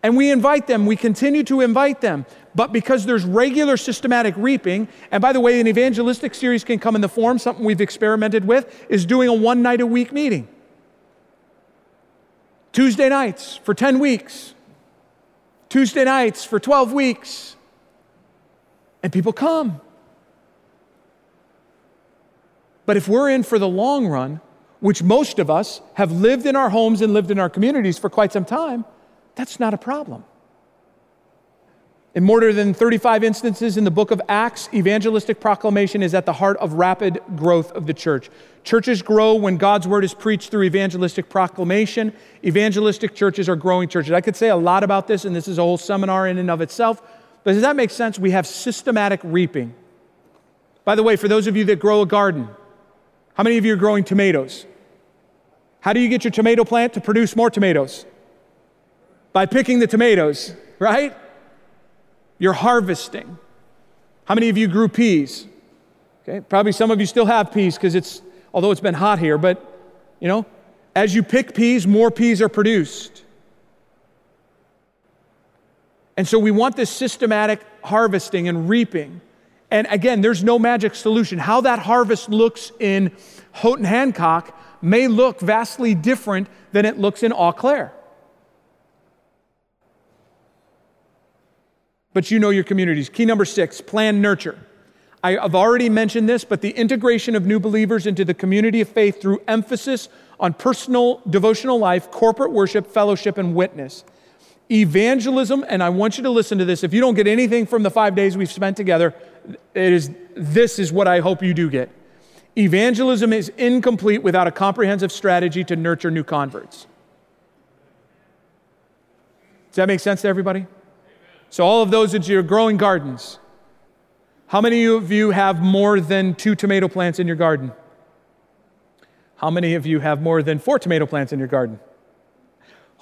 And we invite them, we continue to invite them. But because there's regular systematic reaping, and by the way, an evangelistic series can come in the form, something we've experimented with, is doing a one night a week meeting. Tuesday nights for 10 weeks. Tuesday nights for 12 weeks. And people come. But if we're in for the long run, which most of us have lived in our homes and lived in our communities for quite some time, that's not a problem. In more than 35 instances in the book of Acts, evangelistic proclamation is at the heart of rapid growth of the church. Churches grow when God's word is preached through evangelistic proclamation. Evangelistic churches are growing churches. I could say a lot about this, and this is a whole seminar in and of itself, But does that make sense? We have systematic reaping. By the way, for those of you that grow a garden, how many of you are growing tomatoes? How do you get your tomato plant to produce more tomatoes? By picking the tomatoes, right? You're harvesting. How many of you grew peas? Okay, probably some of you still have peas because it's, although it's been hot here, but you know, as you pick peas, more peas are produced. And so we want this systematic harvesting and reaping. And again, there's no magic solution. How that harvest looks in Houghton Hancock may look vastly different than it looks in Eau Claire. But you know your communities. Key number six plan nurture. I have already mentioned this, but the integration of new believers into the community of faith through emphasis on personal devotional life, corporate worship, fellowship, and witness. Evangelism, and I want you to listen to this. If you don't get anything from the five days we've spent together, it is, this is what I hope you do get. Evangelism is incomplete without a comprehensive strategy to nurture new converts. Does that make sense to everybody? So, all of those that are growing gardens, how many of you have more than two tomato plants in your garden? How many of you have more than four tomato plants in your garden?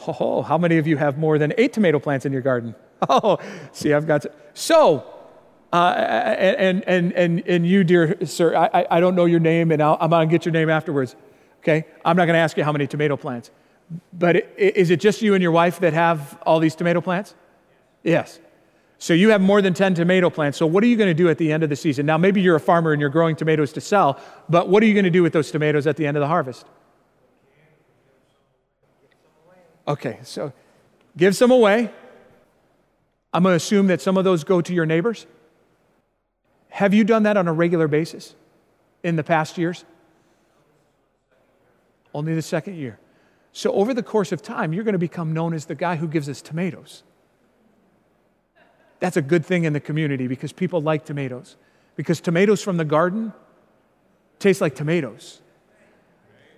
Oh, how many of you have more than eight tomato plants in your garden? Oh, see, I've got to. So, uh, and, and, and, and you, dear sir, I, I don't know your name, and i am going to get your name afterwards. Okay? I'm not going to ask you how many tomato plants. But is it just you and your wife that have all these tomato plants? Yes. So you have more than 10 tomato plants. So what are you going to do at the end of the season? Now, maybe you're a farmer and you're growing tomatoes to sell, but what are you going to do with those tomatoes at the end of the harvest? Okay, so give some away. I'm going to assume that some of those go to your neighbors. Have you done that on a regular basis in the past years? Only the second year. So, over the course of time, you're going to become known as the guy who gives us tomatoes. That's a good thing in the community because people like tomatoes. Because tomatoes from the garden taste like tomatoes,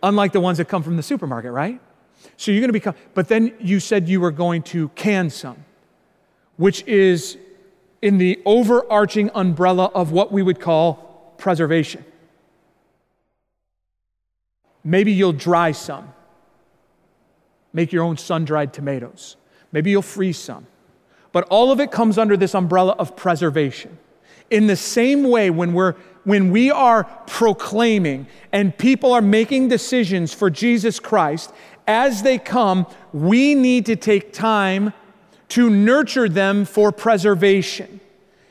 unlike the ones that come from the supermarket, right? So you're going to become, but then you said you were going to can some, which is in the overarching umbrella of what we would call preservation. Maybe you'll dry some, make your own sun dried tomatoes. Maybe you'll freeze some. But all of it comes under this umbrella of preservation. In the same way, when, we're, when we are proclaiming and people are making decisions for Jesus Christ, as they come, we need to take time to nurture them for preservation.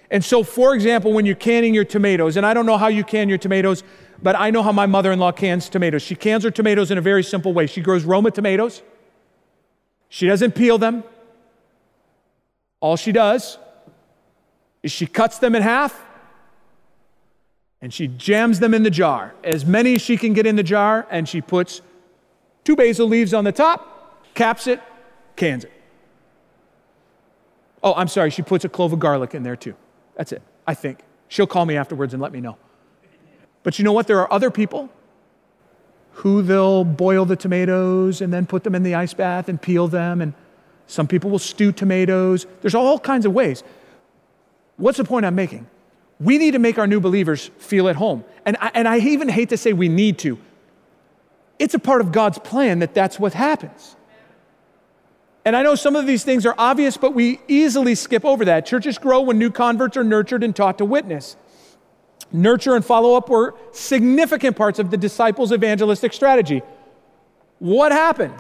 And so, for example, when you're canning your tomatoes, and I don't know how you can your tomatoes, but I know how my mother in law cans tomatoes. She cans her tomatoes in a very simple way. She grows Roma tomatoes, she doesn't peel them. All she does is she cuts them in half and she jams them in the jar, as many as she can get in the jar, and she puts two basil leaves on the top, caps it, cans it. Oh, I'm sorry, she puts a clove of garlic in there too. That's it, I think. She'll call me afterwards and let me know. But you know what? There are other people who they'll boil the tomatoes and then put them in the ice bath and peel them and some people will stew tomatoes. There's all kinds of ways. What's the point I'm making? We need to make our new believers feel at home. And I, and I even hate to say we need to. It's a part of God's plan that that's what happens. And I know some of these things are obvious, but we easily skip over that. Churches grow when new converts are nurtured and taught to witness. Nurture and follow up were significant parts of the disciples' evangelistic strategy. What happened?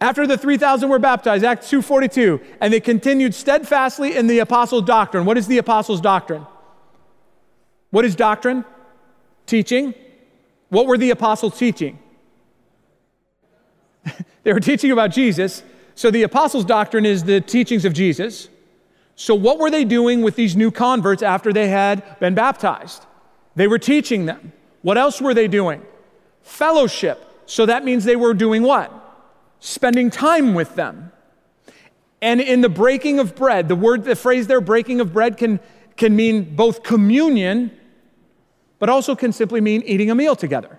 After the 3,000 were baptized, Acts 2.42, and they continued steadfastly in the apostles' doctrine. What is the apostles' doctrine? What is doctrine? Teaching. What were the apostles teaching? they were teaching about Jesus. So the apostles' doctrine is the teachings of Jesus. So what were they doing with these new converts after they had been baptized? They were teaching them. What else were they doing? Fellowship. So that means they were doing what? Spending time with them. And in the breaking of bread, the word, the phrase there, breaking of bread, can, can mean both communion, but also can simply mean eating a meal together.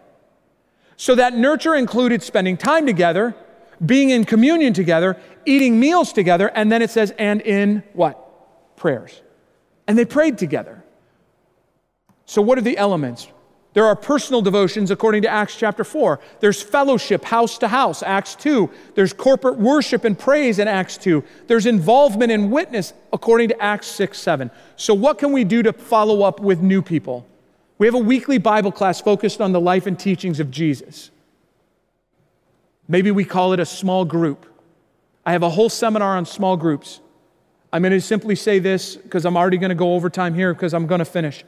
So that nurture included spending time together, being in communion together, eating meals together, and then it says, and in what? Prayers. And they prayed together. So, what are the elements? There are personal devotions according to Acts chapter 4. There's fellowship house to house, Acts 2. There's corporate worship and praise in Acts 2. There's involvement and witness according to Acts 6, 7. So, what can we do to follow up with new people? We have a weekly Bible class focused on the life and teachings of Jesus. Maybe we call it a small group. I have a whole seminar on small groups. I'm going to simply say this because I'm already going to go over time here because I'm going to finish.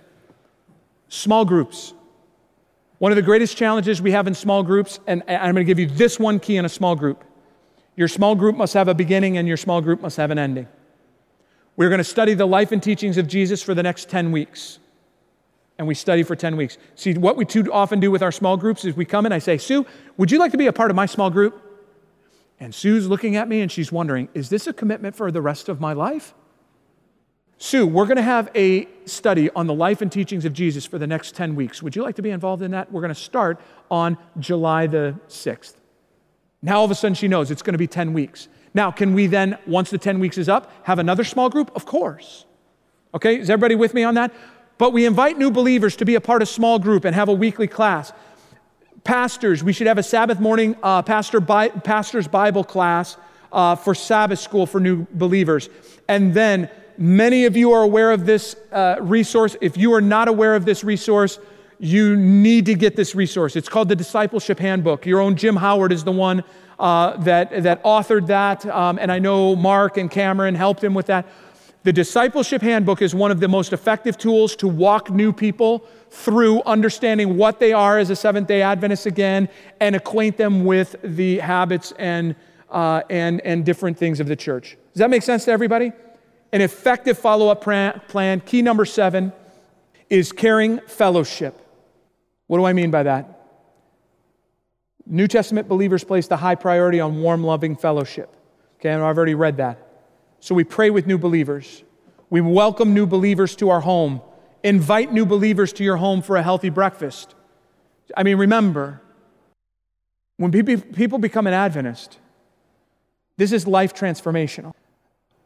Small groups. One of the greatest challenges we have in small groups, and I'm going to give you this one key in a small group. Your small group must have a beginning and your small group must have an ending. We're going to study the life and teachings of Jesus for the next 10 weeks. And we study for 10 weeks. See, what we too often do with our small groups is we come in, I say, Sue, would you like to be a part of my small group? And Sue's looking at me and she's wondering, is this a commitment for the rest of my life? Sue, we're going to have a study on the life and teachings of Jesus for the next 10 weeks. Would you like to be involved in that? We're going to start on July the 6th. Now, all of a sudden, she knows it's going to be 10 weeks. Now, can we then, once the 10 weeks is up, have another small group? Of course. Okay, is everybody with me on that? But we invite new believers to be a part of small group and have a weekly class. Pastors, we should have a Sabbath morning uh, pastor Bi- pastor's Bible class uh, for Sabbath school for new believers. And then Many of you are aware of this uh, resource. If you are not aware of this resource, you need to get this resource. It's called the Discipleship Handbook. Your own Jim Howard is the one uh, that, that authored that, um, and I know Mark and Cameron helped him with that. The Discipleship Handbook is one of the most effective tools to walk new people through understanding what they are as a Seventh day Adventist again and acquaint them with the habits and, uh, and, and different things of the church. Does that make sense to everybody? An effective follow up plan. Key number seven is caring fellowship. What do I mean by that? New Testament believers placed a high priority on warm, loving fellowship. Okay, and I've already read that. So we pray with new believers. We welcome new believers to our home. Invite new believers to your home for a healthy breakfast. I mean, remember, when people become an Adventist, this is life transformational.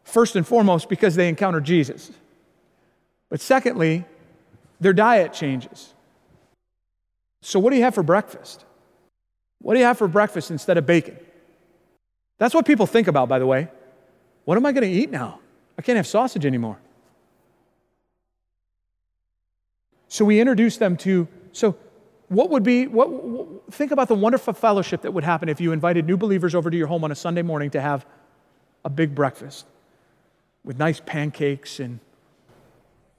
First and foremost, because they encounter Jesus. But secondly, their diet changes. So, what do you have for breakfast? What do you have for breakfast instead of bacon? That's what people think about, by the way. What am I going to eat now? I can't have sausage anymore. So we introduce them to, so what would be, what, think about the wonderful fellowship that would happen if you invited new believers over to your home on a Sunday morning to have a big breakfast with nice pancakes and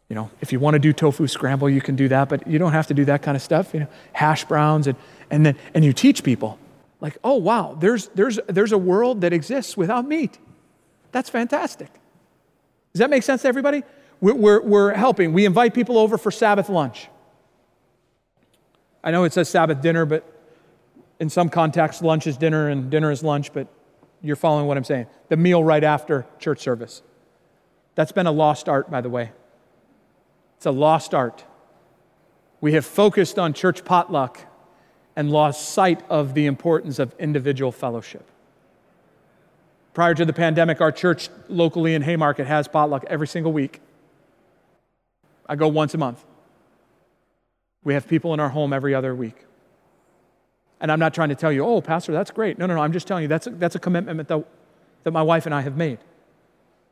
you know, if you want to do tofu scramble, you can do that, but you don't have to do that kind of stuff. You know, hash browns and and then and you teach people like, oh wow, there's there's there's a world that exists without meat. That's fantastic. Does that make sense to everybody? We're, we're, we're helping. We invite people over for Sabbath lunch. I know it says Sabbath dinner, but in some contexts, lunch is dinner and dinner is lunch, but you're following what I'm saying. The meal right after church service. That's been a lost art, by the way. It's a lost art. We have focused on church potluck and lost sight of the importance of individual fellowship. Prior to the pandemic, our church locally in Haymarket has potluck every single week. I go once a month. We have people in our home every other week. And I'm not trying to tell you, oh, Pastor, that's great. No, no, no. I'm just telling you that's a, that's a commitment that, that my wife and I have made.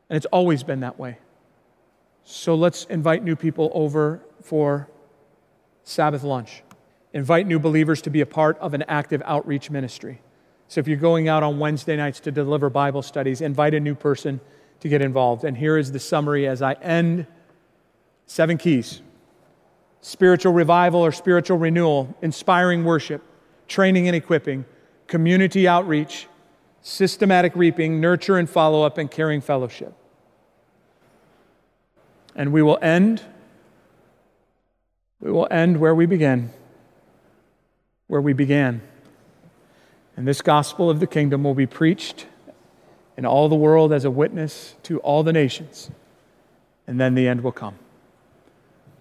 And it's always been that way. So let's invite new people over for Sabbath lunch. Invite new believers to be a part of an active outreach ministry. So if you're going out on Wednesday nights to deliver Bible studies, invite a new person to get involved. And here is the summary as I end seven keys spiritual revival or spiritual renewal, inspiring worship, training and equipping, community outreach, systematic reaping, nurture and follow up, and caring fellowship. And we will end, we will end where we began, where we began. And this gospel of the kingdom will be preached in all the world as a witness to all the nations. And then the end will come.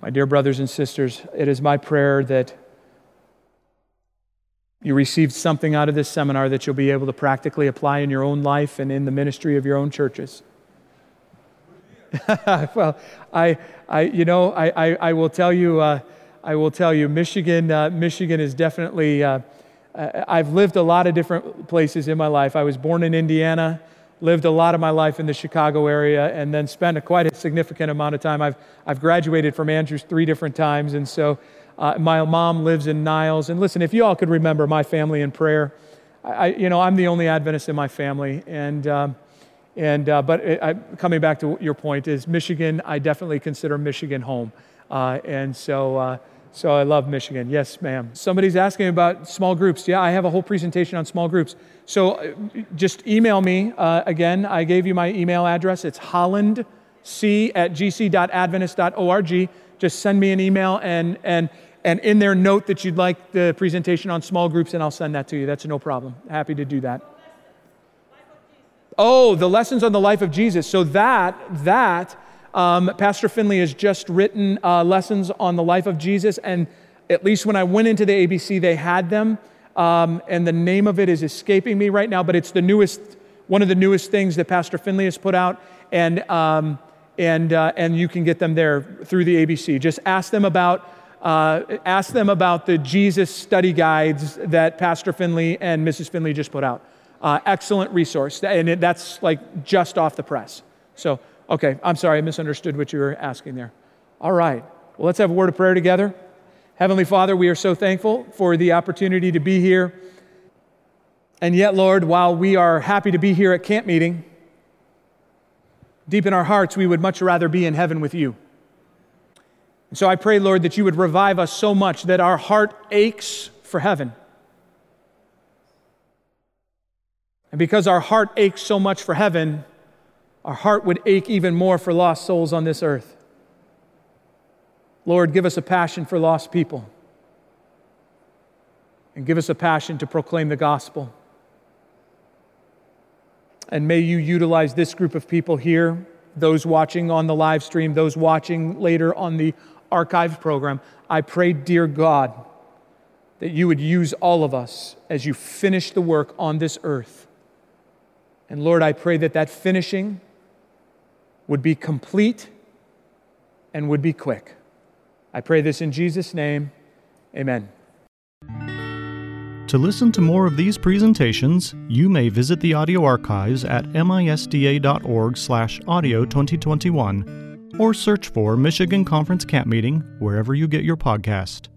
My dear brothers and sisters, it is my prayer that you received something out of this seminar that you'll be able to practically apply in your own life and in the ministry of your own churches. well, I, I, you know, I, I, I will tell you, uh, I will tell you, Michigan, uh, Michigan is definitely. Uh, I've lived a lot of different places in my life. I was born in Indiana, lived a lot of my life in the Chicago area, and then spent a quite a significant amount of time. I've, I've graduated from Andrews three different times, and so uh, my mom lives in Niles. And listen, if you all could remember my family in prayer, I, you know, I'm the only Adventist in my family, and. Um, and, uh, but I, coming back to your point, is Michigan, I definitely consider Michigan home. Uh, and so, uh, so I love Michigan. Yes, ma'am. Somebody's asking about small groups. Yeah, I have a whole presentation on small groups. So uh, just email me. Uh, again, I gave you my email address. It's hollandc at gc.adventist.org. Just send me an email and, and, and in there note that you'd like the presentation on small groups, and I'll send that to you. That's no problem. Happy to do that. Oh, the lessons on the life of Jesus. So that, that, um, Pastor Finley has just written uh, lessons on the life of Jesus, and at least when I went into the ABC, they had them. Um, and the name of it is escaping me right now, but it's the newest, one of the newest things that Pastor Finley has put out, and um, and uh, and you can get them there through the ABC. Just ask them about. Uh, ask them about the Jesus study guides that Pastor Finley and Mrs. Finley just put out. Uh, excellent resource. And it, that's like just off the press. So, okay, I'm sorry, I misunderstood what you were asking there. All right, well, let's have a word of prayer together. Heavenly Father, we are so thankful for the opportunity to be here. And yet, Lord, while we are happy to be here at camp meeting, deep in our hearts, we would much rather be in heaven with you. And so I pray, Lord, that you would revive us so much that our heart aches for heaven And because our heart aches so much for heaven, our heart would ache even more for lost souls on this earth. Lord, give us a passion for lost people. And give us a passion to proclaim the gospel. And may you utilize this group of people here, those watching on the live stream, those watching later on the archive program. I pray, dear God, that you would use all of us as you finish the work on this earth and Lord, I pray that that finishing would be complete and would be quick. I pray this in Jesus' name. Amen. To listen to more of these presentations, you may visit the audio archives at misda.org/audio 2021 or search for Michigan Conference Camp Meeting wherever you get your podcast.